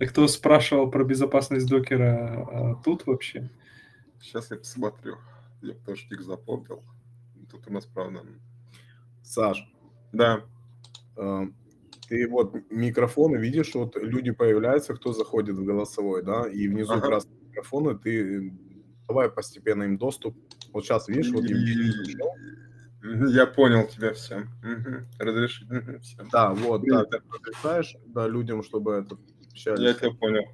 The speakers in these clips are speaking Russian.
А кто спрашивал про безопасность докера а тут вообще? Сейчас я посмотрю. Я тоже тик запомнил. Тут у нас, правда... Саш. Да. Э, ты вот микрофоны видишь, вот люди появляются, кто заходит в голосовой, да, и внизу ага. красные микрофоны, ты давай постепенно им доступ. Вот сейчас, видишь, вот я понял тебя все. Разрешить. Все. Да, вот, да, ты разрешаешь да, людям, чтобы это общались. Я тебя понял.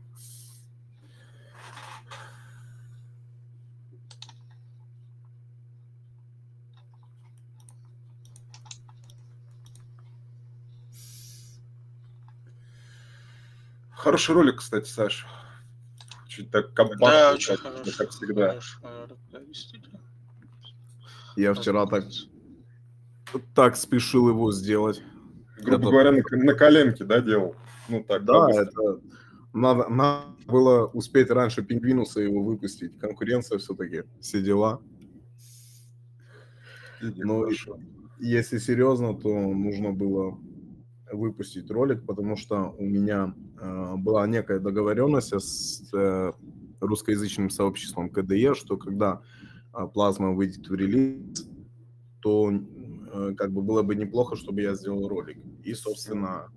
Хороший ролик, кстати, Саш. Чуть так компактно, да, очень как, хороший, как всегда. Я вчера так, так спешил его сделать. Грубо это... говоря, на, на коленке, да, делал? Ну так. Да, это надо, надо было успеть раньше пингвинуса его выпустить. Конкуренция все-таки, все дела. Но если серьезно, то нужно было выпустить ролик, потому что у меня э, была некая договоренность с э, русскоязычным сообществом КДЕ, что когда э, плазма выйдет в релиз, то э, как бы было бы неплохо, чтобы я сделал ролик. И, собственно,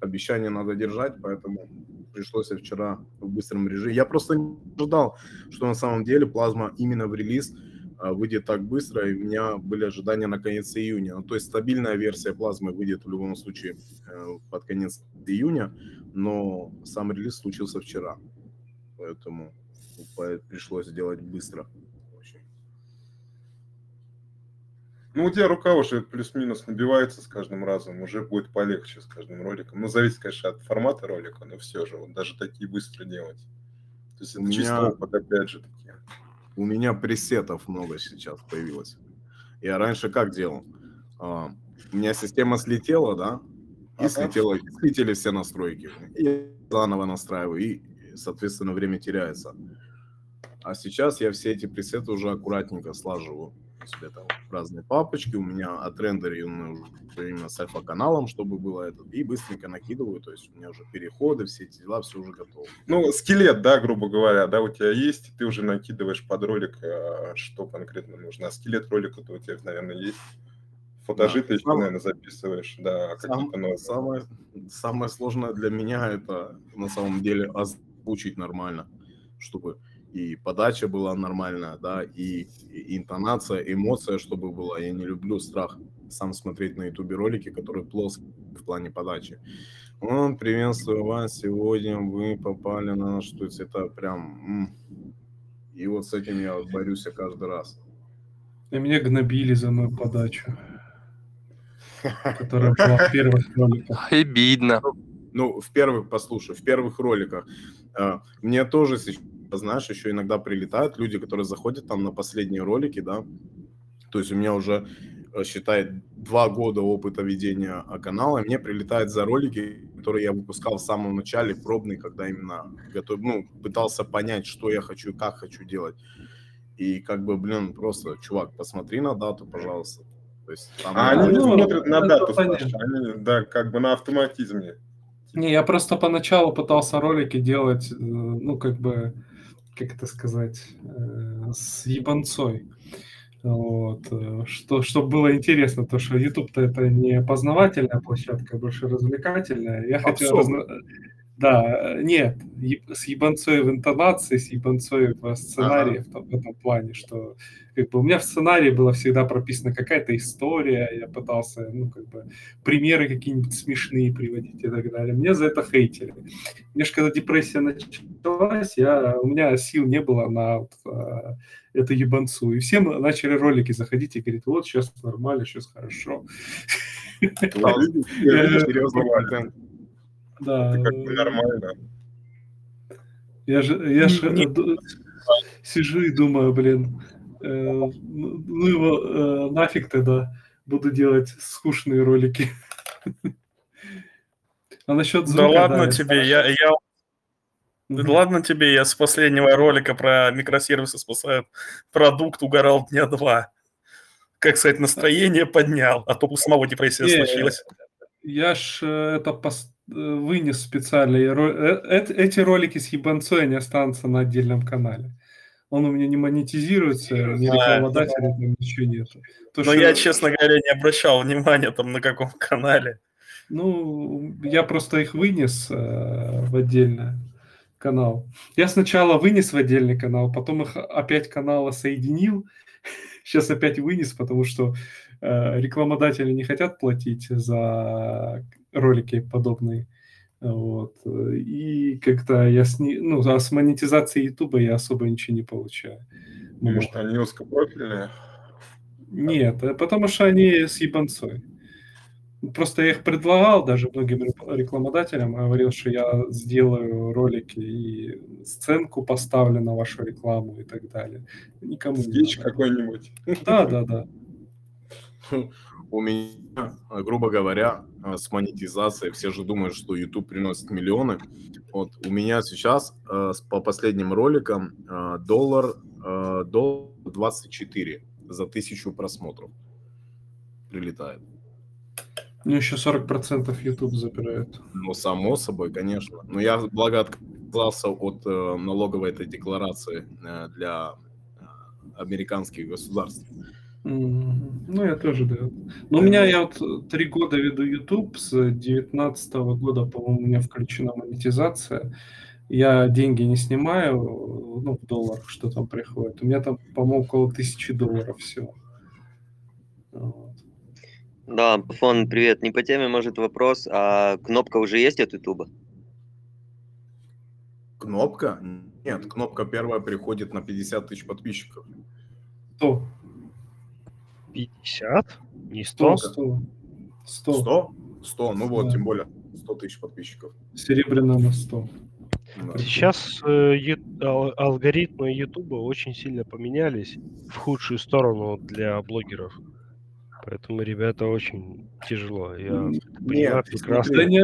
обещание надо держать, поэтому пришлось вчера в быстром режиме. Я просто не ожидал, что на самом деле плазма именно в релиз а, выйдет так быстро, и у меня были ожидания на конец июня. Ну, то есть стабильная версия плазмы выйдет в любом случае э, под конец июня, но сам релиз случился вчера, поэтому пришлось сделать быстро. Ну, у тебя рука уже плюс-минус набивается с каждым разом, уже будет полегче с каждым роликом. Ну, зависит, конечно, от формата ролика, но все же, вот даже такие быстро делать. То есть это у чисто меня... опыт, опять же, такие. У меня пресетов много сейчас появилось. Я раньше как делал? А, у меня система слетела, да, и ага. слетела, слетели все настройки. И я заново настраиваю, и, соответственно, время теряется. А сейчас я все эти пресеты уже аккуратненько слаживаю себе там разные папочки, у меня отрендерены именно с альфа-каналом, чтобы было это, и быстренько накидываю, то есть у меня уже переходы, все эти дела, все уже готово. Ну, скелет, да, грубо говоря, да, у тебя есть, ты уже накидываешь под ролик, а, что конкретно нужно, а скелет ролика-то у тебя, наверное, есть. Фотожи да, ты еще, самое, наверное, записываешь, да, сам, Самое, самое сложное для меня это на самом деле озвучить нормально, чтобы и подача была нормальная, да, и, и интонация, эмоция, чтобы была. Я не люблю страх сам смотреть на ютубе ролики, которые плоские в плане подачи. Он, приветствую вас, сегодня вы попали на наш что это прям... И вот с этим я борюсь каждый раз. И меня гнобили за мою подачу, которая была в первых роликах. Обидно. Ну, в первых, послушай, в первых роликах. А, мне тоже сейчас знаешь, еще иногда прилетают люди, которые заходят там на последние ролики, да, то есть у меня уже, э, считай, два года опыта ведения а, канала, и мне прилетают за ролики, которые я выпускал в самом начале, пробный, когда именно готов, ну, пытался понять, что я хочу, как хочу делать. И как бы, блин, просто, чувак, посмотри на дату, пожалуйста. То есть, там, а они не смотрят на дату, они, да, как бы на автоматизме. Не, я просто поначалу пытался ролики делать, э, ну, как бы, как это сказать, э, с ебанцой. Вот. Э, что, чтобы было интересно, то что YouTube-то это не познавательная площадка, а больше развлекательная. Я хотел разно... Да, нет, с ебанцой в интонации, с ебанцой в сценарии ага. в, том, в этом плане, что как бы у меня в сценарии была всегда прописана какая-то история, я пытался, ну, как бы, примеры какие-нибудь смешные приводить и так далее. Мне за это хейтили. Мне же когда депрессия началась, я, у меня сил не было на вот, а, эту ебанцу. И всем начали ролики заходить и говорить, вот сейчас нормально, сейчас хорошо. Серьезно, да. Это как бы нормально. Я же, я же сижу и думаю, блин, э, ну его э, нафиг тогда буду делать скучные ролики. А насчет звука, да ладно да, тебе, я, я, да ладно тебе, я с последнего ролика про микросервисы спасают продукт угорал дня два. Как сказать, настроение поднял, а то у самого депрессия случилась. Я ж э, это пос... Э, вынес специально. Эти ролики с ебанцой, они останутся на отдельном канале. Он у меня не монетизируется, ни рекламодателя там ничего нет. То, Но что... я, честно говоря, не обращал внимания там на каком канале. Ну, я просто их вынес э, в отдельно канал. Я сначала вынес в отдельный канал, потом их опять канала соединил, сейчас опять вынес, потому что э, рекламодатели не хотят платить за ролики подобные. Вот. И как-то я с, не, ну, а с монетизацией Ютуба я особо ничего не получаю. Может, они узкопрофильные? Нет, э, потому что они с ебанцой. Просто я их предлагал даже многим рекламодателям, говорил, что я сделаю ролики и сценку поставлю на вашу рекламу и так далее. Никому Скетч какой-нибудь. Да, да, да. У меня, грубо говоря, с монетизацией, все же думают, что YouTube приносит миллионы. Вот у меня сейчас э, по последним роликам э, доллар, э, доллар 24 за тысячу просмотров прилетает. Ну, еще 40% YouTube забирает. Ну, само собой, конечно. Но я, благо, отказался от э, налоговой этой декларации э, для э, американских государств. Ну, я тоже, да. Но у меня, я вот три года веду YouTube, с 2019 года, по-моему, у меня включена монетизация. Я деньги не снимаю, ну, в долларах, что там приходит. У меня там, по-моему, около тысячи долларов всего. Вот. Да, Пафон, привет. Не по теме, может, вопрос. А кнопка уже есть от Ютуба? Кнопка? Нет, кнопка первая приходит на 50 тысяч подписчиков. 100. 50? Не 100? 100. 100. 100? 100, ну вот, да. тем более 100 тысяч подписчиков. Серебряная на 100. Да. Сейчас э, алгоритмы Ютуба очень сильно поменялись в худшую сторону для блогеров. Поэтому, ребята, очень тяжело. Я Нет, прекрасно. Да не,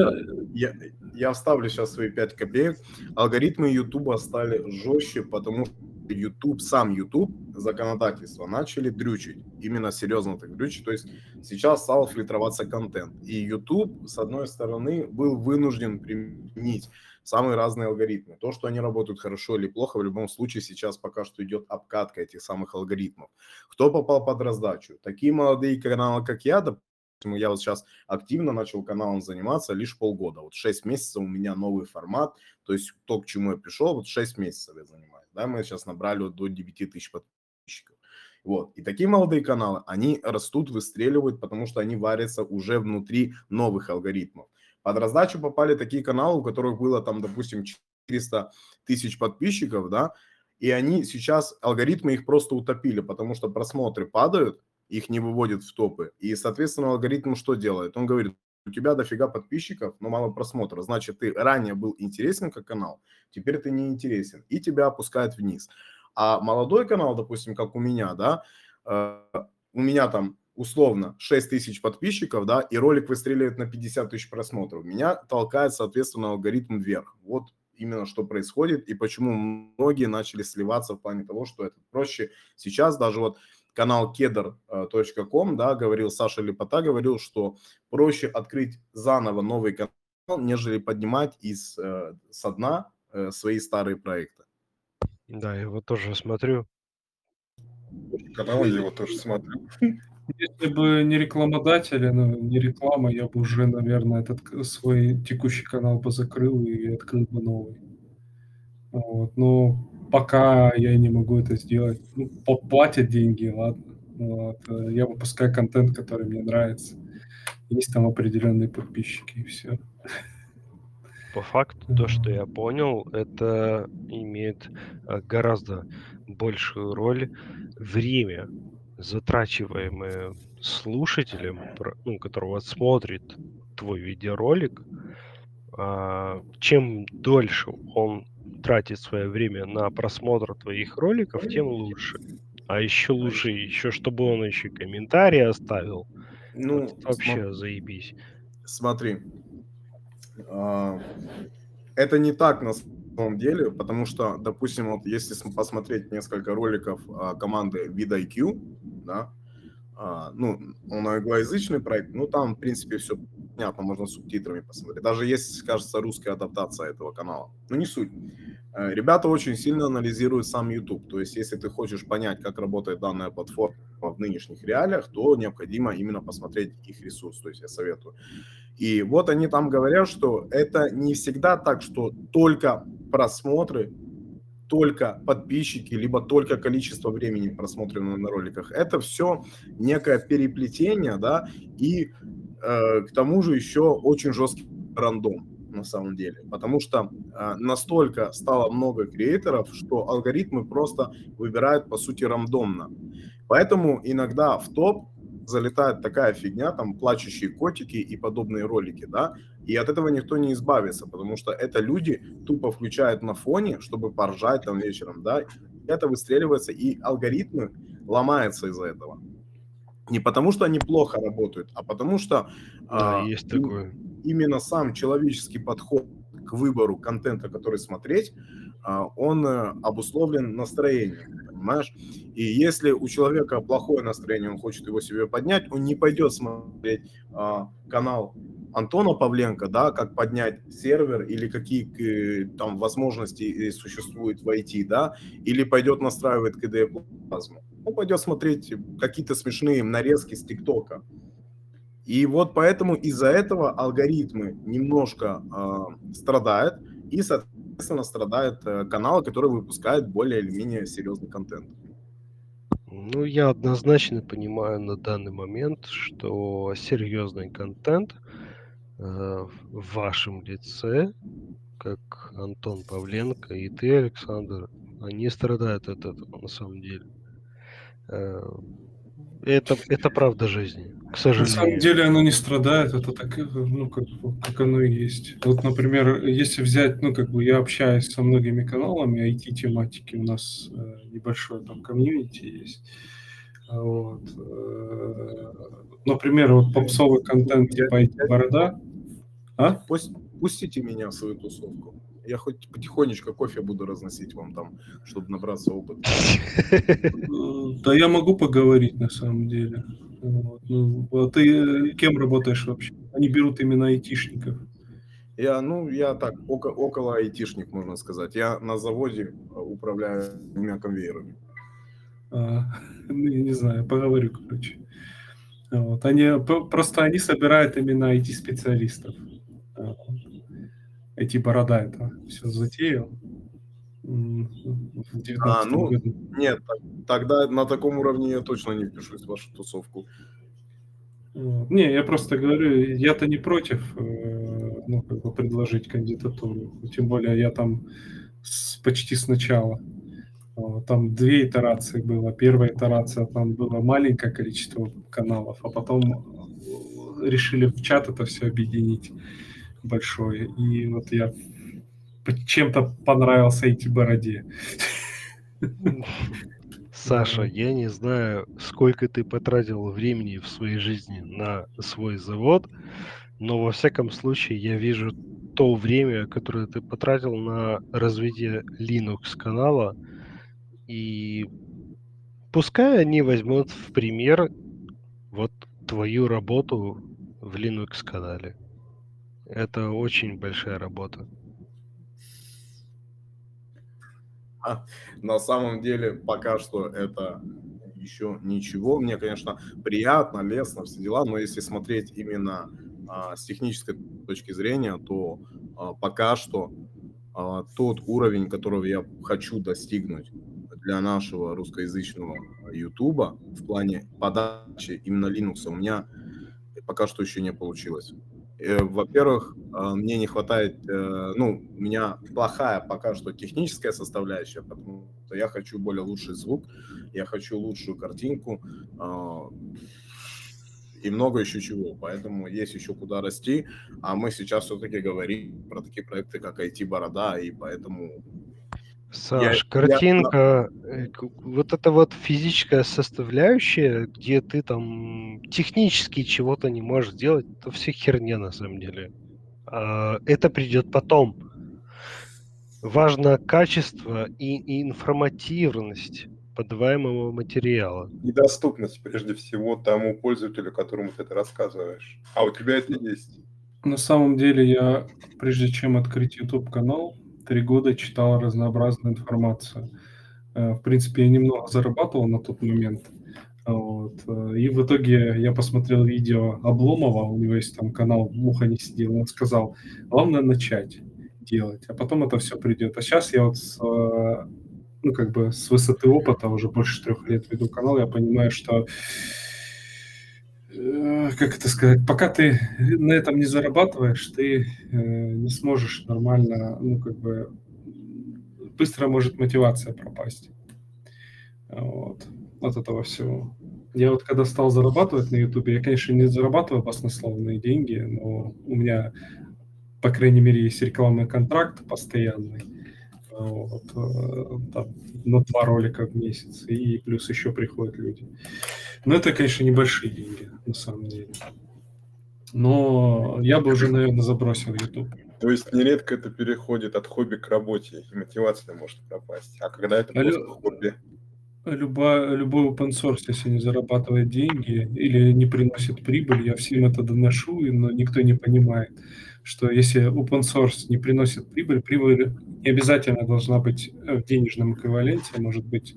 я, я вставлю сейчас свои 5 копеек. Алгоритмы Ютуба стали жестче, потому что YouTube, сам YouTube, законодательство начали дрючить. Именно серьезно так дрючить. То есть сейчас стал фильтроваться контент. И YouTube, с одной стороны, был вынужден применить самые разные алгоритмы. То, что они работают хорошо или плохо, в любом случае сейчас пока что идет обкатка этих самых алгоритмов. Кто попал под раздачу? Такие молодые каналы, как я, допустим, я вот сейчас активно начал каналом заниматься лишь полгода. Вот 6 месяцев у меня новый формат, то есть то, к чему я пришел, вот 6 месяцев я занимаюсь. Да, мы сейчас набрали вот до 9 тысяч подписчиков. Вот. И такие молодые каналы, они растут, выстреливают, потому что они варятся уже внутри новых алгоритмов. Под раздачу попали такие каналы, у которых было там, допустим, 400 тысяч подписчиков, да, и они сейчас, алгоритмы их просто утопили, потому что просмотры падают, их не выводят в топы. И, соответственно, алгоритм что делает? Он говорит, у тебя дофига подписчиков, но мало просмотра. Значит, ты ранее был интересен как канал, теперь ты не интересен. И тебя опускает вниз. А молодой канал, допустим, как у меня, да, э, у меня там условно 6 тысяч подписчиков, да, и ролик выстреливает на 50 тысяч просмотров, меня толкает, соответственно, алгоритм вверх. Вот именно что происходит и почему многие начали сливаться в плане того, что это проще. Сейчас даже вот канал кедр.ком, да, говорил Саша Лепота, говорил, что проще открыть заново новый канал, нежели поднимать из, э, со дна э, свои старые проекты. Да, я его тоже смотрю. Канал я его тоже смотрю. Если бы не рекламодатели, ну, не реклама, я бы уже, наверное, этот свой текущий канал бы закрыл и открыл бы новый. Вот. Но пока я не могу это сделать. Ну, платят деньги, ладно. Вот. Э, я выпускаю контент, который мне нравится. Есть там определенные подписчики, и все. По факту, то, что я понял, это имеет э, гораздо большую роль время затрачиваемое слушателем, ну, которого смотрит твой видеоролик, а, чем дольше он тратит свое время на просмотр твоих роликов, тем лучше. А еще лучше, еще чтобы он еще комментарии оставил. Ну, вот вообще см... заебись. Смотри, это не так на самом деле, потому что, допустим, вот если посмотреть несколько роликов а, команды VidIQ, да, а, ну, он англоязычный проект, ну, там, в принципе, все понятно, можно субтитрами посмотреть. Даже есть, кажется, русская адаптация этого канала. Но не суть. Э, ребята очень сильно анализируют сам YouTube. То есть, если ты хочешь понять, как работает данная платформа в нынешних реалиях, то необходимо именно посмотреть их ресурс. То есть, я советую. И вот они там говорят, что это не всегда так, что только просмотры только подписчики, либо только количество времени просмотренного на роликах. Это все некое переплетение, да, и э, к тому же еще очень жесткий рандом на самом деле, потому что э, настолько стало много креаторов, что алгоритмы просто выбирают по сути рандомно. Поэтому иногда в топ залетает такая фигня, там плачущие котики и подобные ролики, да, и от этого никто не избавится, потому что это люди тупо включают на фоне, чтобы поржать там вечером, да, это выстреливается, и алгоритмы ломаются из-за этого. Не потому что они плохо работают, а потому что да, а, есть такое. именно сам человеческий подход к выбору контента, который смотреть, а, он э, обусловлен настроением понимаешь? И если у человека плохое настроение, он хочет его себе поднять, он не пойдет смотреть а, канал Антона Павленко, да, как поднять сервер или какие э, там возможности существуют в IT, да, или пойдет настраивать KDE плазму. Он пойдет смотреть какие-то смешные нарезки с ТикТока. И вот поэтому из-за этого алгоритмы немножко э, страдают, и, соответственно, страдают э, каналы, которые выпускают более или менее серьезный контент. Ну, я однозначно понимаю на данный момент, что серьезный контент э, в вашем лице, как Антон Павленко и ты, Александр, они страдают от этого на самом деле. Э, это, это правда жизни, к сожалению. На самом деле оно не страдает, это так, ну, как, как оно и есть. Вот, например, если взять, ну, как бы я общаюсь со многими каналами IT-тематики, у нас э, небольшое там комьюнити есть. Вот. Э, например, вот попсовый контент типа IT-борода. А? Пусть, пустите меня в свою тусовку. Я хоть потихонечку кофе буду разносить вам там, чтобы набраться опыта. Да я могу поговорить на самом деле. Вот. Ну, а ты кем работаешь вообще? Они берут именно айтишников. Я, ну, я так, около, около айтишник, можно сказать. Я на заводе управляю двумя конвейерами. А, ну, я не знаю, поговорю, короче. Вот. Они, просто они собирают именно IT-специалистов эти борода это все затеял. А, ну, году. нет, тогда на таком уровне я точно не впишусь в вашу тусовку. Не, я просто говорю, я-то не против э, ну, как бы предложить кандидатуру. Тем более я там с, почти сначала. Там две итерации было. Первая итерация там было маленькое количество каналов, а потом решили в чат это все объединить большое. И вот я чем-то понравился эти бороде. Саша, я не знаю, сколько ты потратил времени в своей жизни на свой завод, но во всяком случае я вижу то время, которое ты потратил на развитие Linux канала, и пускай они возьмут в пример вот твою работу в Linux канале. Это очень большая работа. А, на самом деле, пока что это еще ничего. Мне, конечно, приятно, лестно, все дела, но если смотреть именно а, с технической точки зрения, то а, пока что а, тот уровень, которого я хочу достигнуть для нашего русскоязычного Ютуба в плане подачи именно Linux у меня пока что еще не получилось. Э, во-первых, а, мне не хватает, э, ну, у меня плохая пока что техническая составляющая, потому что я хочу более лучший звук, я хочу лучшую картинку а, и много еще чего. Поэтому есть еще куда расти. А мы сейчас все-таки говорим про такие проекты, как IT-борода, и поэтому Саш, я, картинка, я... Э, вот это вот физическая составляющая, где ты там технически чего-то не можешь сделать, это все херня на самом деле. А, это придет потом. Важно качество и, и информативность подаваемого материала. И доступность прежде всего тому пользователю, которому ты это рассказываешь. А у тебя это есть. На самом деле я, прежде чем открыть YouTube канал, три года читал разнообразную информацию. Э, в принципе, я немного зарабатывал на тот момент. Вот. Э, и в итоге я посмотрел видео Обломова, у него есть там канал «Муха не сидел», он сказал, главное начать делать, а потом это все придет. А сейчас я вот с, э, ну, как бы с высоты опыта, уже больше трех лет веду канал, я понимаю, что как это сказать, пока ты на этом не зарабатываешь, ты э, не сможешь нормально, ну, как бы, быстро может мотивация пропасть. Вот. От этого всего. Я вот когда стал зарабатывать на Ютубе, я, конечно, не зарабатываю баснословные деньги, но у меня, по крайней мере, есть рекламный контракт постоянный вот, э, там, на два ролика в месяц, и плюс еще приходят люди. Но это, конечно, небольшие деньги, на самом деле. Но я бы уже, наверное, забросил YouTube. То есть нередко это переходит от хобби к работе, и мотивация может пропасть. А когда это просто Алло... хобби? Люба, любой open source, если не зарабатывает деньги или не приносит прибыль, я всем это доношу, но никто не понимает, что если open source не приносит прибыль, прибыль не обязательно должна быть в денежном эквиваленте, может быть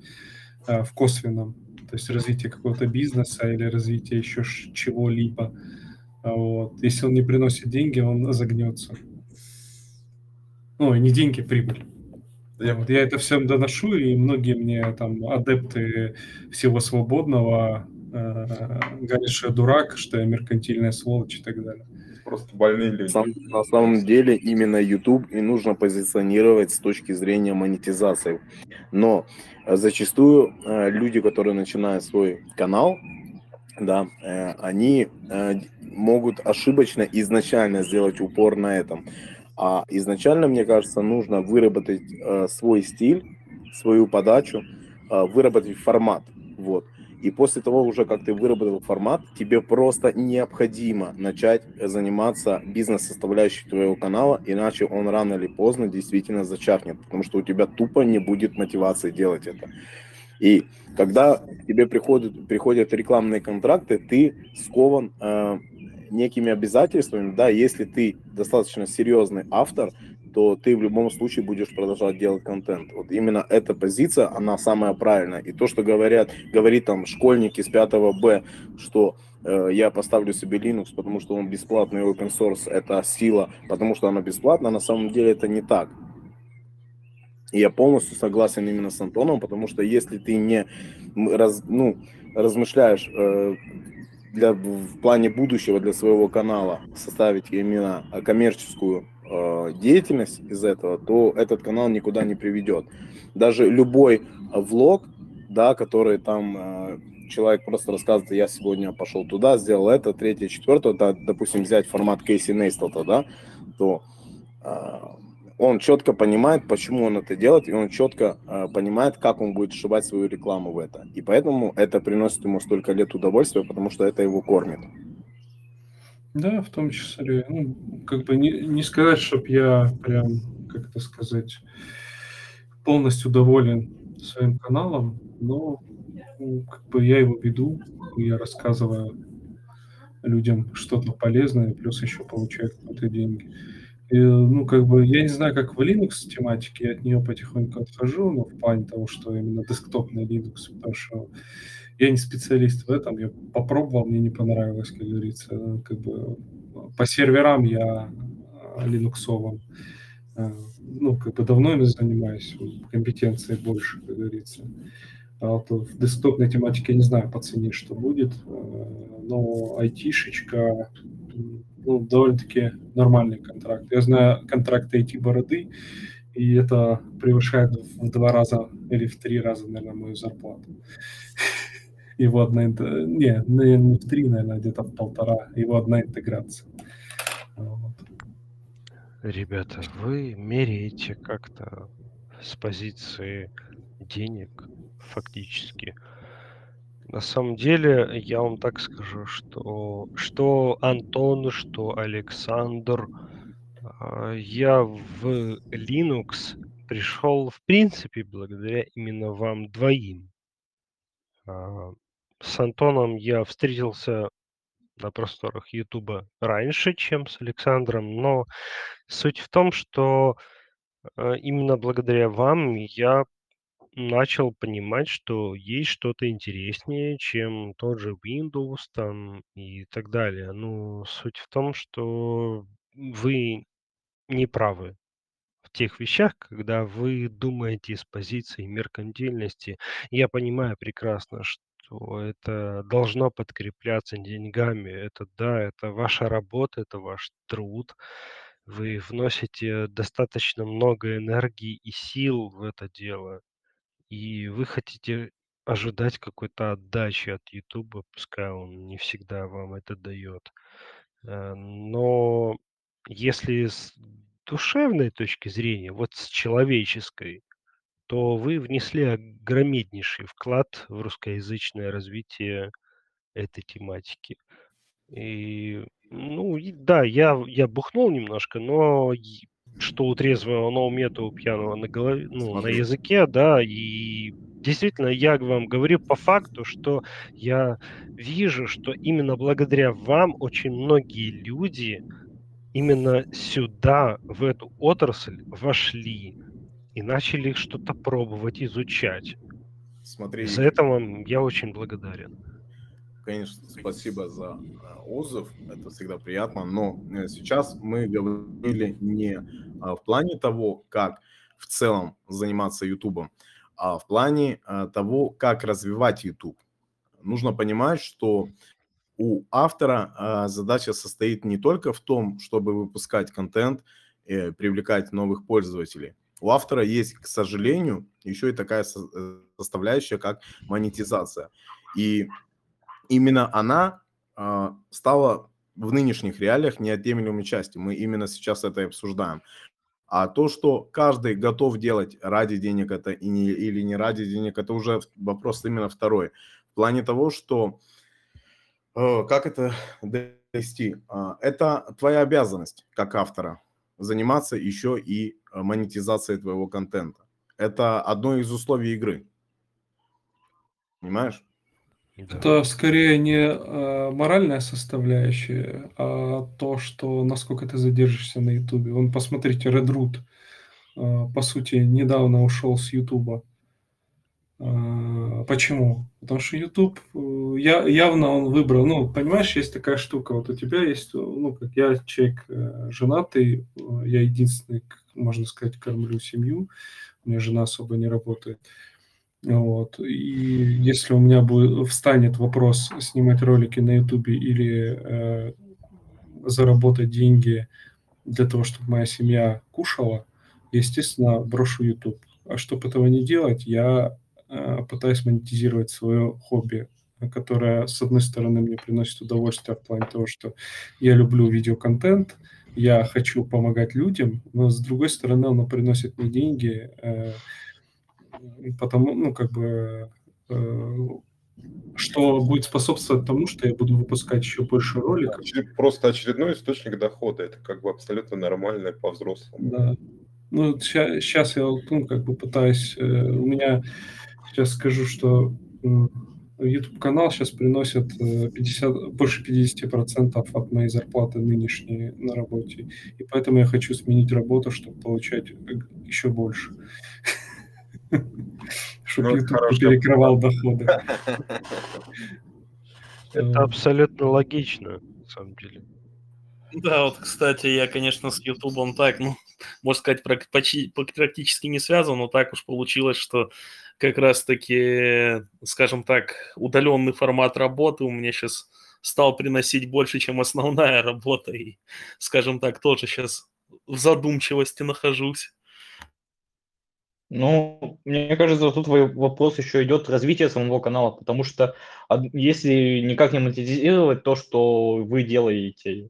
э, в косвенном то есть развитие какого-то бизнеса или развитие еще чего-либо. А вот. Если он не приносит деньги, он загнется. Ну, не деньги, прибыль. Я, вот, я это всем доношу, и многие мне там адепты всего свободного э, говорят, что я дурак, что я меркантильная сволочь и так далее. Просто больные люди. Сам, на самом деле именно YouTube и нужно позиционировать с точки зрения монетизации. Но зачастую э, люди, которые начинают свой канал, да, э, они э, могут ошибочно изначально сделать упор на этом. А изначально, мне кажется, нужно выработать свой стиль, свою подачу, выработать формат. Вот. И после того, уже как ты выработал формат, тебе просто необходимо начать заниматься бизнес-составляющей твоего канала, иначе он рано или поздно действительно зачахнет, потому что у тебя тупо не будет мотивации делать это. И когда тебе приходят, приходят рекламные контракты, ты скован э, некими обязательствами, да, если ты достаточно серьезный автор, то ты в любом случае будешь продолжать делать контент. Вот именно эта позиция, она самая правильная. И то, что говорят, говорит там школьники с 5 Б, что э, я поставлю себе Linux, потому что он бесплатный open source, это сила, потому что она бесплатна, на самом деле это не так. И я полностью согласен именно с Антоном, потому что если ты не раз, ну, размышляешь э, для, в плане будущего для своего канала, составить именно коммерческую Э, деятельность из этого, то этот канал никуда не приведет. Даже любой влог, да, который там э, человек просто рассказывает, я сегодня пошел туда, сделал это, третье, четвертое, да, допустим, взять формат Кейси Нейстата, да, то э, он четко понимает, почему он это делает, и он четко э, понимает, как он будет сшивать свою рекламу в это. И поэтому это приносит ему столько лет удовольствия, потому что это его кормит. Да, в том числе. Ну, как бы не, не сказать, чтобы я прям, как это сказать, полностью доволен своим каналом, но ну, как бы я его веду, я рассказываю людям что-то полезное, плюс еще получаю какие-то деньги. И, ну, как бы, я не знаю, как в Linux тематике, я от нее потихоньку отхожу, но в плане того, что именно десктопный Linux, потому что я не специалист в этом, я попробовал, мне не понравилось, как говорится. Как бы по серверам я линуксовым. А, ну, как бы давно им занимаюсь, компетенции больше, как говорится. А вот в десктопной тематике я не знаю по цене, что будет, а, но айтишечка, ну, довольно-таки нормальный контракт. Я знаю контракты IT-бороды, и это превышает в два раза или в три раза, наверное, мою зарплату его одна... Не, не в три, наверное, где-то в полтора. Его одна интеграция. Вот. Ребята, вы меряете как-то с позиции денег фактически. На самом деле, я вам так скажу, что что Антон, что Александр, а, я в Linux пришел в принципе благодаря именно вам двоим. С Антоном я встретился на просторах Ютуба раньше, чем с Александром, но суть в том, что э, именно благодаря вам я начал понимать, что есть что-то интереснее, чем тот же Windows там и так далее. Ну, суть в том, что вы не правы в тех вещах, когда вы думаете с позиции меркантильности. Я понимаю прекрасно, что это должно подкрепляться деньгами. Это да, это ваша работа, это ваш труд. Вы вносите достаточно много энергии и сил в это дело и вы хотите ожидать какой-то отдачи от Ютуба, пускай он не всегда вам это дает. Э, но если с душевной точки зрения, вот с человеческой, то вы внесли огромнейший вклад в русскоязычное развитие этой тематики. И, ну, и да, я, я бухнул немножко, но что у трезвого на уме, то у пьяного на голове, ну, на языке, да, и действительно, я вам говорю по факту, что я вижу, что именно благодаря вам очень многие люди именно сюда, в эту отрасль вошли и начали что-то пробовать, изучать. Смотри. За это вам я очень благодарен конечно, спасибо за э, отзыв, это всегда приятно, но э, сейчас мы говорили не а, в плане того, как в целом заниматься YouTube, а в плане э, того, как развивать YouTube. Нужно понимать, что у автора задача состоит не только в том, чтобы выпускать контент, привлекать новых пользователей. У автора есть, к сожалению, еще и такая составляющая, как монетизация. И именно она э, стала в нынешних реалиях неотъемлемой частью. Мы именно сейчас это и обсуждаем. А то, что каждый готов делать ради денег это и не, или не ради денег, это уже вопрос именно второй. В плане того, что э, как это довести? Э, это твоя обязанность как автора заниматься еще и монетизацией твоего контента. Это одно из условий игры. Понимаешь? Это скорее не э, моральная составляющая, а то, что насколько ты задержишься на Ютубе. Вон, посмотрите, Redroot, э, по сути, недавно ушел с Ютуба. Э, почему? Потому что YouTube э, я, явно он выбрал, ну, понимаешь, есть такая штука, вот у тебя есть, ну, как я человек э, женатый, э, я единственный, можно сказать, кормлю семью, у меня жена особо не работает. Вот. И если у меня будет, встанет вопрос снимать ролики на Ютубе или э, заработать деньги для того, чтобы моя семья кушала, естественно, брошу YouTube. А чтобы этого не делать, я пытаюсь монетизировать свое хобби, которое, с одной стороны, мне приносит удовольствие в плане того, что я люблю видеоконтент, я хочу помогать людям, но с другой стороны, оно приносит мне деньги, э, потому, ну, как бы, э, что будет способствовать тому, что я буду выпускать еще больше роликов. Просто очередной источник дохода, это как бы абсолютно нормально по-взрослому. Да. Ну, сейчас я, ну, как бы пытаюсь, э, у меня, сейчас скажу, что YouTube-канал сейчас приносит 50, э, больше 50% от моей зарплаты нынешней на работе. И поэтому я хочу сменить работу, чтобы получать еще больше. Чтобы YouTube ну, перекрывал доходы. Это абсолютно логично, на самом деле. Да, вот, кстати, я, конечно, с Ютубом так, ну, можно сказать, практически не связан, но так уж получилось, что как раз-таки, скажем так, удаленный формат работы у меня сейчас стал приносить больше, чем основная работа, и, скажем так, тоже сейчас в задумчивости нахожусь. Ну, мне кажется, тут вопрос еще идет развитие самого канала, потому что если никак не монетизировать то, что вы делаете,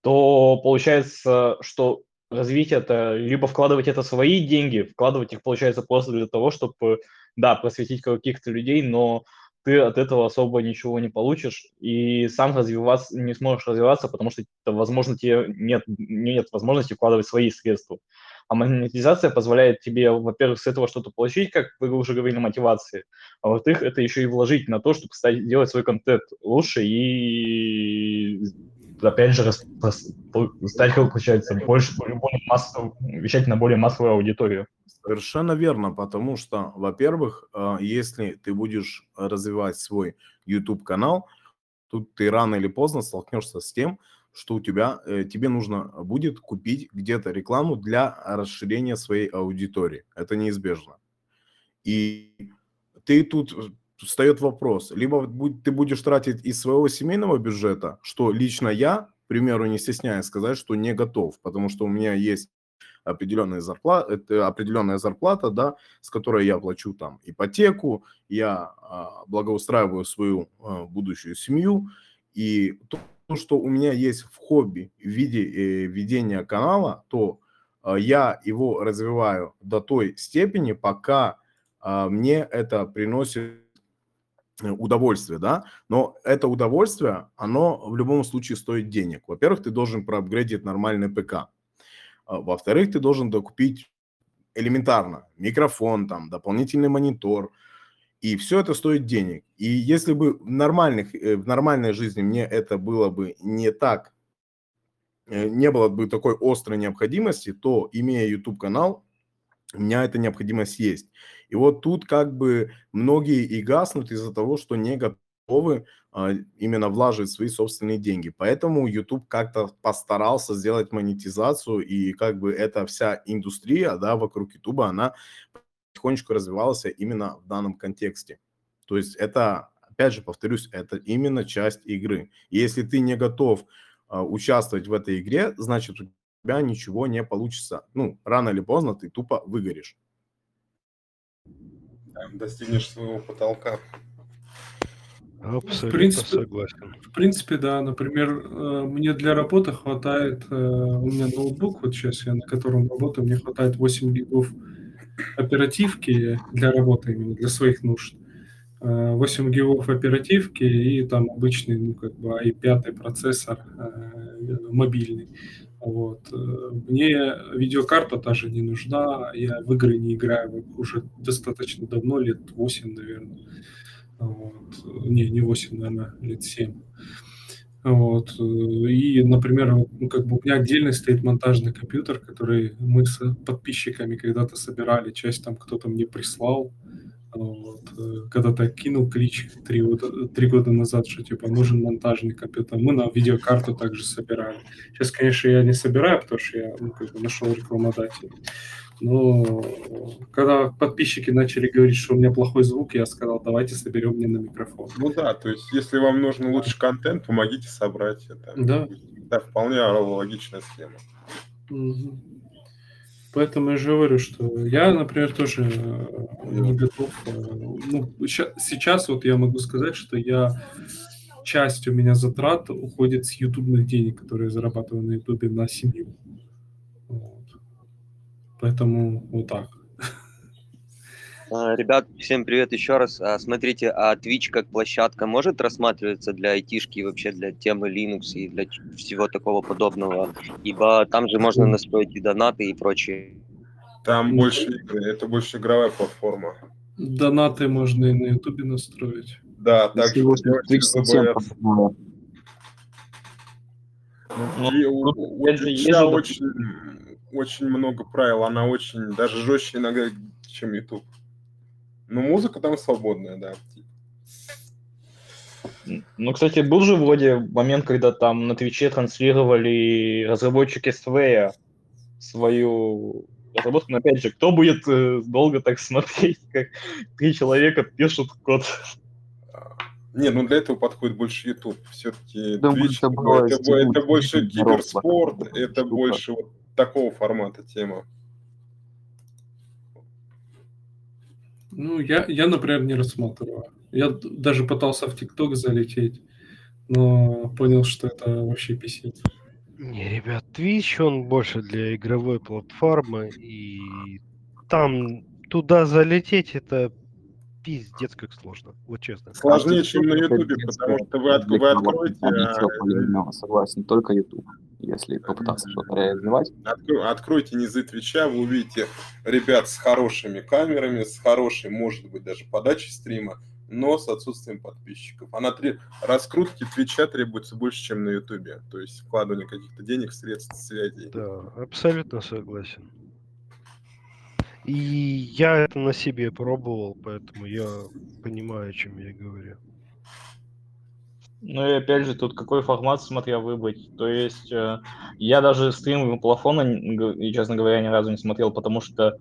то получается, что развитие это либо вкладывать это свои деньги, вкладывать их получается просто для того, чтобы, да, просветить каких-то людей, но ты от этого особо ничего не получишь и сам развиваться не сможешь развиваться, потому что, возможно, тебе нет, нет возможности вкладывать свои средства. А монетизация позволяет тебе, во-первых, с этого что-то получить, как вы уже говорили, мотивации, а во-вторых, это еще и вложить на то, чтобы стать, делать свой контент лучше и опять же, стать, получается, больше, более массов, вещать на более массовую аудиторию. Совершенно верно, потому что, во-первых, э, если ты будешь развивать свой YouTube-канал, тут ты рано или поздно столкнешься с тем, что у тебя, э, тебе нужно будет купить где-то рекламу для расширения своей аудитории. Это неизбежно. И ты тут встает вопрос, либо ты будешь тратить из своего семейного бюджета, что лично я, к примеру, не стесняюсь сказать, что не готов, потому что у меня есть определенная зарплата, определенная зарплата, да, с которой я плачу там ипотеку, я а, благоустраиваю свою а, будущую семью, и то, что у меня есть в хобби в виде э, ведения канала, то а, я его развиваю до той степени, пока а, мне это приносит удовольствие, да, но это удовольствие, оно в любом случае стоит денег. Во-первых, ты должен проапгрейдить нормальный ПК. А, во-вторых, ты должен докупить элементарно микрофон, там, дополнительный монитор, и все это стоит денег. И если бы в, нормальных, э, в нормальной жизни мне это было бы не так, э, не было бы такой острой необходимости, то, имея YouTube-канал, у меня эта необходимость есть. И вот тут как бы многие и гаснут из-за того, что не готовы а, именно влаживать свои собственные деньги. Поэтому YouTube как-то постарался сделать монетизацию, и как бы эта вся индустрия да, вокруг YouTube, она потихонечку развивалась именно в данном контексте. То есть это, опять же, повторюсь, это именно часть игры. И если ты не готов а, участвовать в этой игре, значит, у тебя ничего не получится. Ну, рано или поздно ты тупо выгоришь. Достигнешь своего потолка. Абсолютно в принципе, согласен. В принципе, да. Например, э, мне для работы хватает, э, у меня ноутбук, вот сейчас я на котором работаю, мне хватает 8 гигов оперативки для работы, именно для своих нужд. 8 э, гигов оперативки и там обычный, ну, как бы i5 процессор мобильный. Вот. Мне видеокарта даже не нужна, я в игры не играю уже достаточно давно, лет 8, наверное. Вот. Не, не 8, наверное, лет 7. Вот. И, например, ну, как бы у меня отдельно стоит монтажный компьютер, который мы с подписчиками когда-то собирали, часть там кто-то мне прислал. Вот. Когда-то кинул клич три года, три года назад, что типа нужен монтажный компьютер. Мы на видеокарту также собирали. Сейчас, конечно, я не собираю, потому что я ну, как бы нашел рекламодателя. Но когда подписчики начали говорить, что у меня плохой звук, я сказал, давайте соберем мне на микрофон. Ну да, то есть если вам нужен лучший контент, помогите собрать это. Да. Да, вполне логичная схема. Угу. Поэтому я же говорю, что я, например, тоже э, не готов. Э, ну, сейчас вот я могу сказать, что я часть у меня затрат уходит с ютубных денег, которые я зарабатываю на ютубе на семью. Поэтому вот так. А, ребят, всем привет еще раз. А, смотрите, а Twitch как площадка может рассматриваться для айтишки и вообще для темы Linux и для всего такого подобного? Ибо там же можно настроить и донаты и прочее. Там ну, больше игры, это больше игровая платформа. Донаты можно и на Ютубе настроить. Да, также и у, у, у очень очень много правил, она очень даже жестче иногда, чем YouTube. Но музыка там свободная, да. Ну, кстати, был же вроде момент, когда там на Твиче транслировали разработчики Sway свою разработку, но опять же, кто будет э, долго так смотреть, как три человека пишут код? Не, ну для этого подходит больше YouTube. Все-таки Twitch, это, это, это больше киберспорт, это больше вот такого формата тема? Ну, я, я, например, не рассматриваю. Я даже пытался в ТикТок залететь, но понял, что это вообще писец. Не, ребят, Twitch, он больше для игровой платформы, и там туда залететь, это пиздец как сложно, вот честно. Сложнее, чем на Ютубе, потому что вы, от, вы откроете... Ничего полезного, согласен, только YouTube, если попытаться что-то реализовать. Откро- откройте низы Твича, вы увидите ребят с хорошими камерами, с хорошей, может быть, даже подачей стрима, но с отсутствием подписчиков. А на три... раскрутки Твича требуется больше, чем на Ютубе. То есть вкладывание каких-то денег, средств, связей. Да, абсолютно согласен. И я это на себе пробовал, поэтому я понимаю, о чем я говорю. Ну и опять же, тут какой формат смотря выбрать. То есть э, я даже стрим плафона, честно говоря, ни разу не смотрел, потому что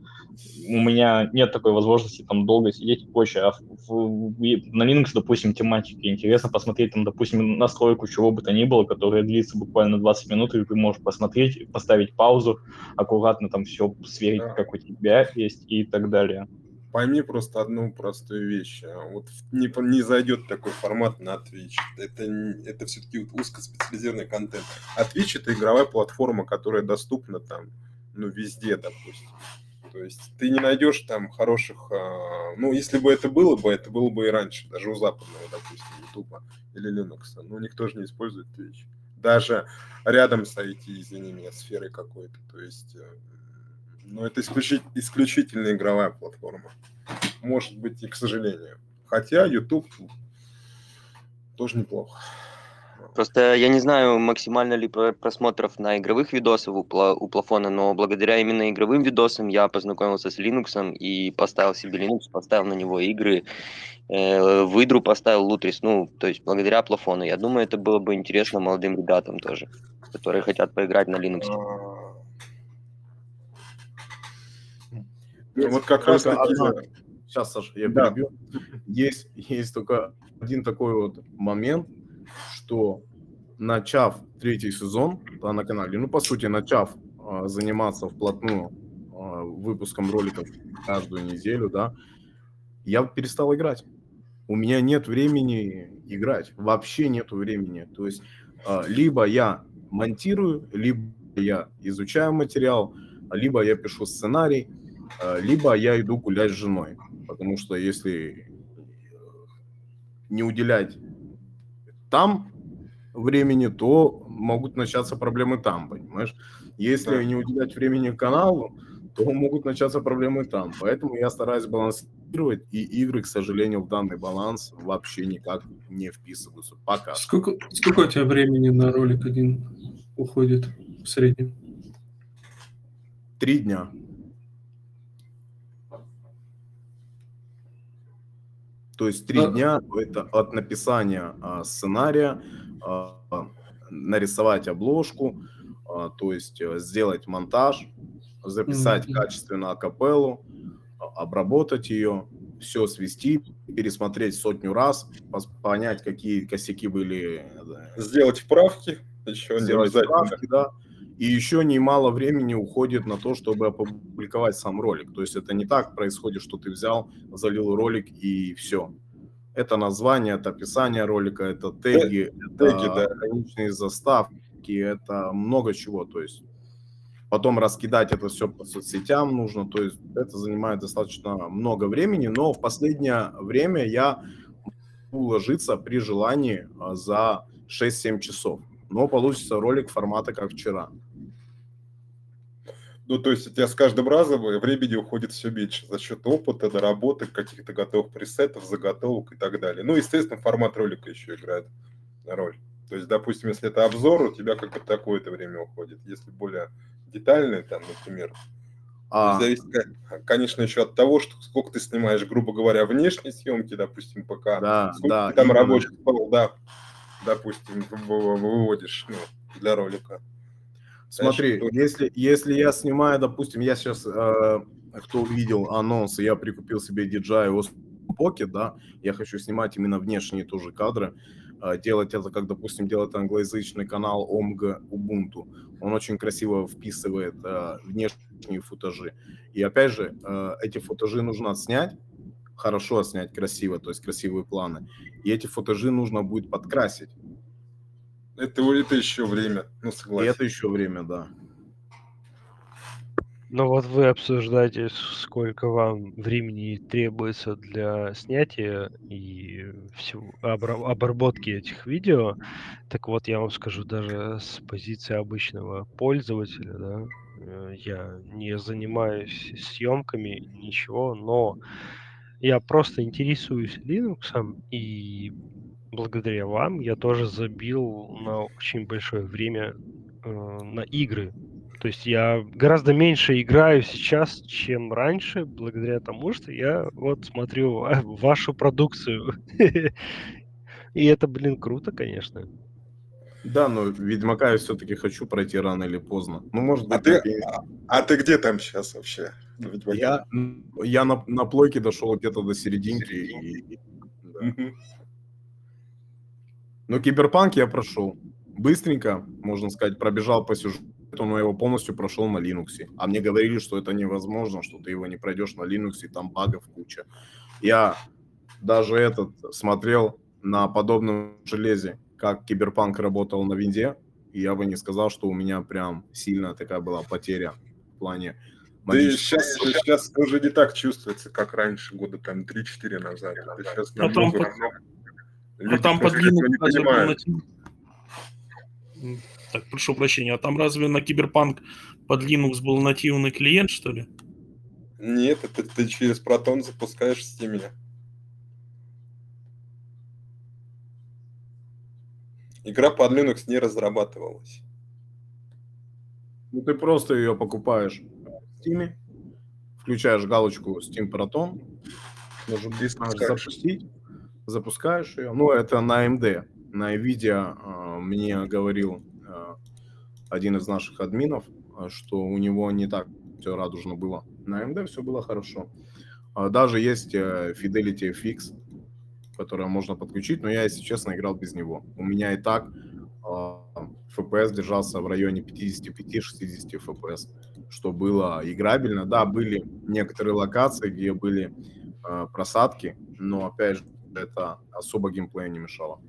у меня нет такой возможности там долго сидеть и прочее. А в- в- в- на Linux, допустим, тематики интересно посмотреть там, допустим, настройку чего бы то ни было, которая длится буквально 20 минут, и ты можешь посмотреть, поставить паузу, аккуратно там все сверить, Да. как у тебя есть и так далее. Пойми просто одну простую вещь. а, Вот не, не зайдет такой формат на Twitch. Это, это все-таки вот узкоспециализированный контент. А Twitch это игровая платформа, которая доступна там, ну, везде, допустим. То есть ты не найдешь там хороших... а, Ну, если бы это было бы, это было бы и раньше, даже у западного, допустим, Ютуба или Linux. Но никто же не использует Twitch. Даже рядом с IT, извини меня, сферой какой-то. То есть, э, ну, это исключи- исключительно игровая платформа. Может быть и к сожалению. Хотя YouTube тоже неплохо. Просто я не знаю, максимально ли про- просмотров на игровых видосах у, пла- у плафона, но благодаря именно игровым видосам я познакомился с Linux и поставил себе Linux, поставил на него игры, э, выдру поставил Лутрис, ну, то есть благодаря плафону. Я думаю, это было бы интересно молодым ребятам тоже, которые хотят поиграть на Linux. Ну, Вот как раз таки... одна- Сейчас, Саша, я Да. перебью. Есть, есть только один такой вот момент, что начав третий сезон да, на канале, ну, по сути, начав а, заниматься вплотную а, выпуском роликов каждую неделю, да, я перестал играть. У меня нет времени играть, вообще нету времени. То есть а, либо я монтирую, либо я изучаю материал, либо я пишу сценарий, либо я иду гулять с женой. Потому что если не уделять там времени, то могут начаться проблемы там, понимаешь? Если Да. не уделять времени каналу, то могут начаться проблемы там. Поэтому я стараюсь балансировать, и игры, к сожалению, в данный баланс вообще никак не вписываются. Пока. Сколько, сколько у тебя времени на ролик один уходит в среднем? Три дня. То есть три дня это от написания а, сценария, а, нарисовать обложку, а, то есть э, сделать монтаж, записать качественно акапеллу, обработать ее, все свести, пересмотреть сотню раз, понять, какие косяки были, э, Сделать вправки, еще сделать справки, да. И еще немало времени уходит на то, чтобы опубликовать сам ролик. То есть это не так происходит, что ты взял, залил ролик и все. Это название, это описание ролика, это теги, теги, это да. ограниченные заставки, это много чего. То есть потом раскидать это все по соцсетям нужно. То есть это занимает достаточно много времени, но в последнее время я уложиться при желании а, за 6-7 часов. Но получится ролик формата, как вчера. Ну, то есть у тебя с каждым разом времени уходит все меньше за счет опыта, доработок, каких-то готовых пресетов, заготовок и так далее. Ну, естественно, формат ролика еще играет роль. То есть, допустим, если это обзор, у тебя как бы такое-то время уходит. Если более детальный, там, например, А, зависит, ко- конечно, еще от того, что сколько ты снимаешь, грубо говоря, внешней съемки, допустим, ПК, да, сколько да. ты там именно. рабочих да, допустим, выводишь ну, для ролика. Смотри, если, если я снимаю, допустим, я сейчас, э, кто видел анонсы, я прикупил себе DJI Osmo Pocket, да, я хочу снимать именно внешние тоже кадры, э, делать это, как, допустим, делает англоязычный канал OMG Ubuntu. Он очень красиво вписывает э, внешние футажи. И опять же, э, эти футажи нужно отснять, хорошо отснять, красиво, то есть красивые планы. И эти футажи нужно будет подкрасить. Это, это еще время, ну, И согласен. это еще время, да. Ну вот вы обсуждаете, сколько вам времени требуется для снятия и всего обра- обработки этих видео. Так вот, я вам скажу, даже с позиции обычного пользователя, да, э, я не занимаюсь съемками, ничего, но я просто интересуюсь Linux, и благодаря вам я тоже забил на очень большое время э, на игры. То есть я гораздо меньше играю сейчас, чем раньше, благодаря тому, что я вот смотрю вашу продукцию. И это, блин, круто, конечно. Да, но Ведьмака я все-таки хочу пройти рано или поздно. Ну, может быть, А ты, например, а, а ты где там сейчас вообще? я, я на, на плойке дошел где-то до серединки. И, да. Но Киберпанк я прошел. Быстренько, можно сказать, пробежал по сюжету, но его полностью прошел на Linux. А мне говорили, что это невозможно, что ты его не пройдешь на Linux, и там багов куча. Я даже этот смотрел на подобном железе, как Киберпанк работал на винде, и я бы не сказал, что у меня прям сильно такая была потеря в плане Да и сейчас, сейчас уже не так чувствуется, как раньше, года там 3-4 назад. Это сейчас А там намного- под- А люди там под Linux не Так, прошу прощения, а там разве на Киберпанк под Linux был нативный клиент, что ли? Нет, это ты через Proton запускаешь в Steam. Игра под Linux не разрабатывалась. Ну, ты просто ее покупаешь в Steam, включаешь галочку Steam Proton, нажимаешь запустить, запускаешь ее. Ну, это на AMD. На NVIDIA э, мне говорил э, один из наших админов, что у него не так все радужно было. На AMD все было хорошо. А Даже есть э, Fidelity FX, которое можно подключить, но я, если честно, играл без него. У меня и так а, FPS держался в районе 55-60 FPS, что было играбельно. Да, были некоторые локации, где были просадки, но опять же, это особо геймплею не мешало.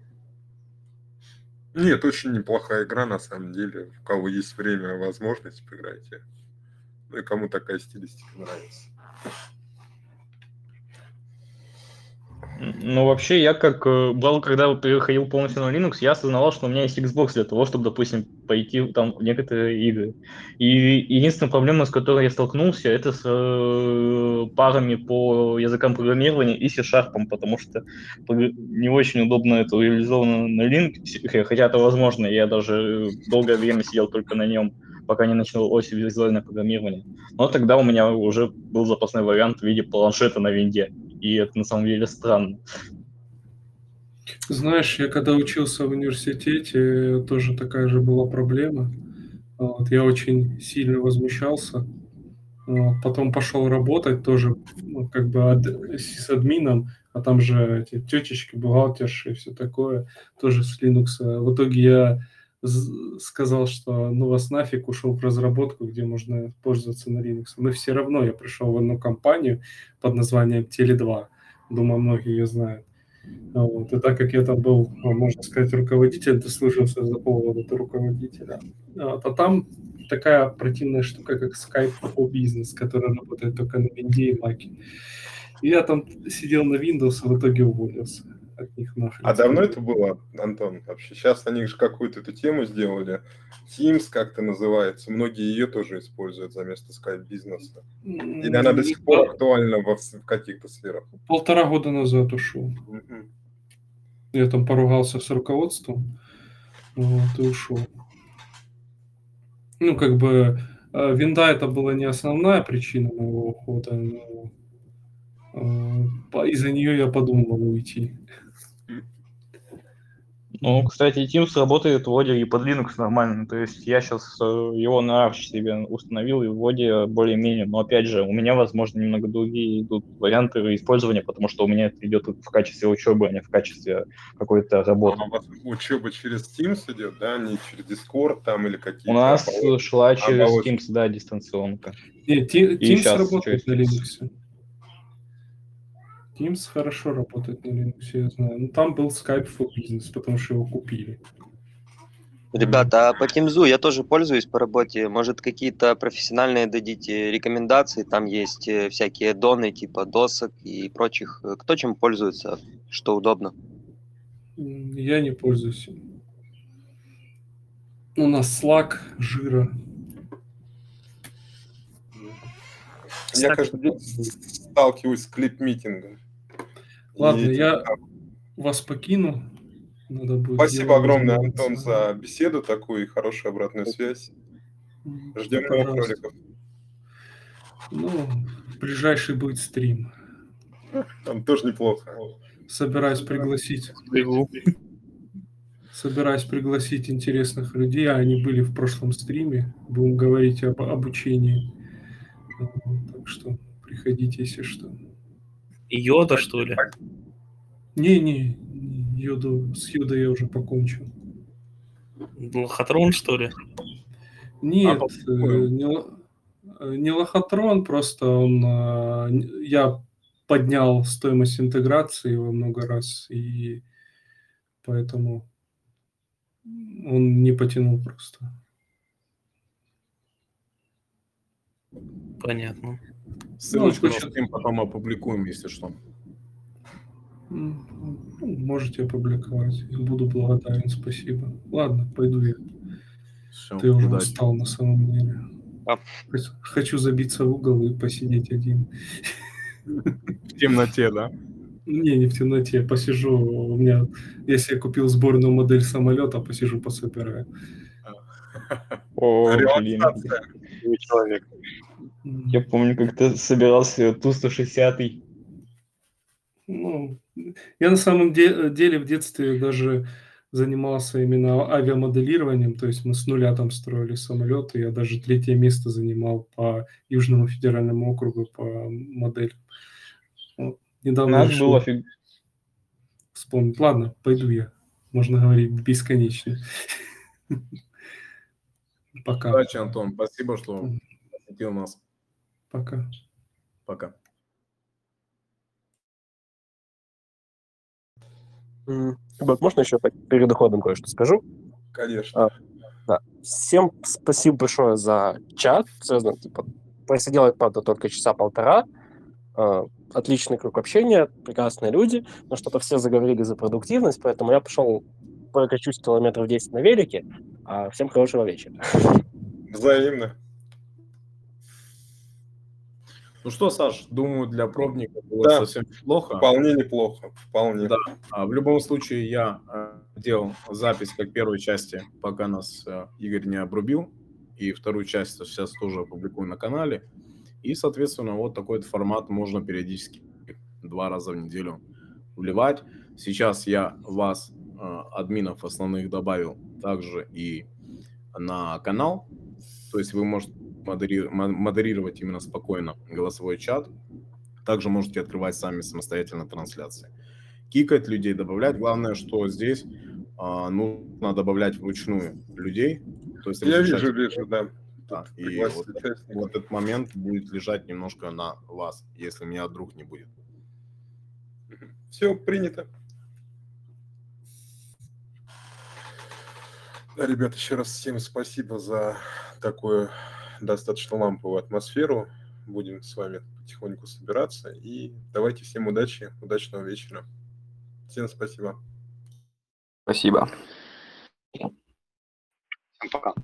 Нет, очень неплохая игра на самом деле. У кого есть время и возможность, поиграйте. Ну и кому такая стилистика нравится. Ну, вообще, я как э, брал, когда переходил полностью на Linux, я осознавал, что у меня есть Xbox для того, чтобы, допустим, пойти там в некоторые игры. И единственная проблема, с которой я столкнулся, это с э, парами по языкам программирования и C-Sharp, потому что не очень удобно это реализовано на Linux, хотя это возможно, я даже долгое время сидел только на нем, пока не началось визуальное программирование. Но тогда у меня уже был запасной вариант в виде планшета на винде. И это на самом деле странно. Знаешь, я когда учился в университете, тоже такая же была проблема. Вот, я очень сильно возмущался. Вот, потом пошел работать тоже, ну, как бы ад- с админом, а там же эти тетечки, бухгалтерши и все такое, тоже с Linux. В итоге я сказал, что ну вас нафиг, ушел в разработку, где можно пользоваться на Linux. Но все равно я пришел в одну компанию под названием Теле2. Думаю, многие ее знают. Вот. И так как я там был, ну, можно сказать, руководитель, ты слышался за повода руководителя. Вот. А там такая противная штука, как Skype for Business, которая работает только на винде и маке. И я там сидел на Windows, а в итоге уволился от них. А давно это было, Антон, вообще? Сейчас они же какую-то эту тему сделали. Teams как-то называется. Многие ее тоже используют за место Skype бизнеса. Или она до сих пор актуальна во в каких-то сферах? Полтора года назад ушел. Мгм. Я там поругался с руководством, вот, и ушел. Ну, как бы, э, винда это была не основная причина моего ухода, но э, из-за нее я подумал уйти. Ну, кстати, Teams работает вроде и под Linux нормально. То есть я сейчас его на Arch себе установил и вроде более-менее. Но опять же, у меня, возможно, немного другие идут варианты использования, потому что у меня это идет в качестве учебы, а не в качестве какой-то работы. А у вас учеба через Teams идет, да, не через Discord там или какие-то? У нас оболочки? шла через оболочки. Teams, да, дистанционка. Не, Ти- И Teams работает на Linux. Teams хорошо работает на Linux, я знаю. Но там был Skype for Business, потому что его купили. Ребята, а по Тимзу я тоже пользуюсь по работе. Может, какие-то профессиональные дадите рекомендации? Там есть э, всякие доны типа досок и прочих. Кто чем пользуется? Что удобно? Я не пользуюсь им. У нас Slack, жира. Я каждый день сталкиваюсь с клип-митингом. Ладно, И- я вас покину. Надо будет Спасибо огромное, заниматься. Антон, за беседу такую и хорошую обратную связь. Ждем новых роликов. Ну, ближайший будет стрим. Там тоже неплохо. Собираюсь пригласить. Собираюсь пригласить интересных людей, а они были в прошлом стриме. Будем говорить об обучении. Так что приходите, если что. Йода, что ли? Не-не, йоду, с йодой я уже покончил. Лохотрон, что ли? Нет, по- э, не, э, не лохотрон, просто он, а, н- я поднял стоимость интеграции во много раз, и поэтому он не потянул просто. Понятно. Ссылочку Ну, слушай- стрим потом опубликуем, если что. Ну, Можете опубликовать. Буду благодарен, спасибо. Ладно, пойду я. Все, Ты уже удачи. устал на самом деле. А. Хочу забиться в угол и посидеть один. В темноте, да? Не, не в темноте. Посижу. У меня, если я купил сборную модель самолета, посижу, пособираю. О, блин. Человек. Я помню, как ты собирался Ту-160. Ну, я на самом де- деле в детстве даже занимался именно авиамоделированием, то есть мы с нуля там строили самолеты, я даже третье место занимал по Южному федеральному округу по моделям. Вот. Недавно Надо решил было фиг... вспомнить. Ладно, пойду я. Можно говорить бесконечно. Пока. Удачи, Антон. Спасибо, что посетил нас. Пока. Пока. Ребят, можно еще так перед уходом кое-что скажу? Конечно. А, Да. Всем спасибо большое за чат. Серьезно, типа, просидел я, правда, только часа полтора. А, Отличный круг общения, прекрасные люди, но что-то все заговорили за продуктивность, поэтому я пошел прокачусь километров 10 на велике. А всем хорошего вечера. Взаимно. Ну что, Саш, думаю, для пробника было Да. совсем неплохо. Вполне неплохо. Вполне. Да. А, В любом случае, я э, делал запись как первой части, пока нас э, Игорь не обрубил. И вторую часть сейчас тоже опубликую на канале. И, соответственно, вот такой вот формат можно периодически два раза в неделю вливать. Сейчас я вас, э, админов основных, добавил также и на канал. То есть вы можете модери- мо- модерировать именно спокойно голосовой чат. Также можете открывать сами самостоятельно трансляции. Кикать людей, добавлять. Главное, что здесь а, нужно добавлять вручную людей. То есть Я вижу, вижу, да. Да, и вот, участников. вот этот момент будет лежать немножко на вас, если меня вдруг не будет. Все принято. Да, ребят, еще раз всем спасибо за такую достаточно ламповую атмосферу. Будем с вами потихоньку собираться. И давайте всем удачи, удачного вечера. Всем спасибо. Спасибо. Всем пока.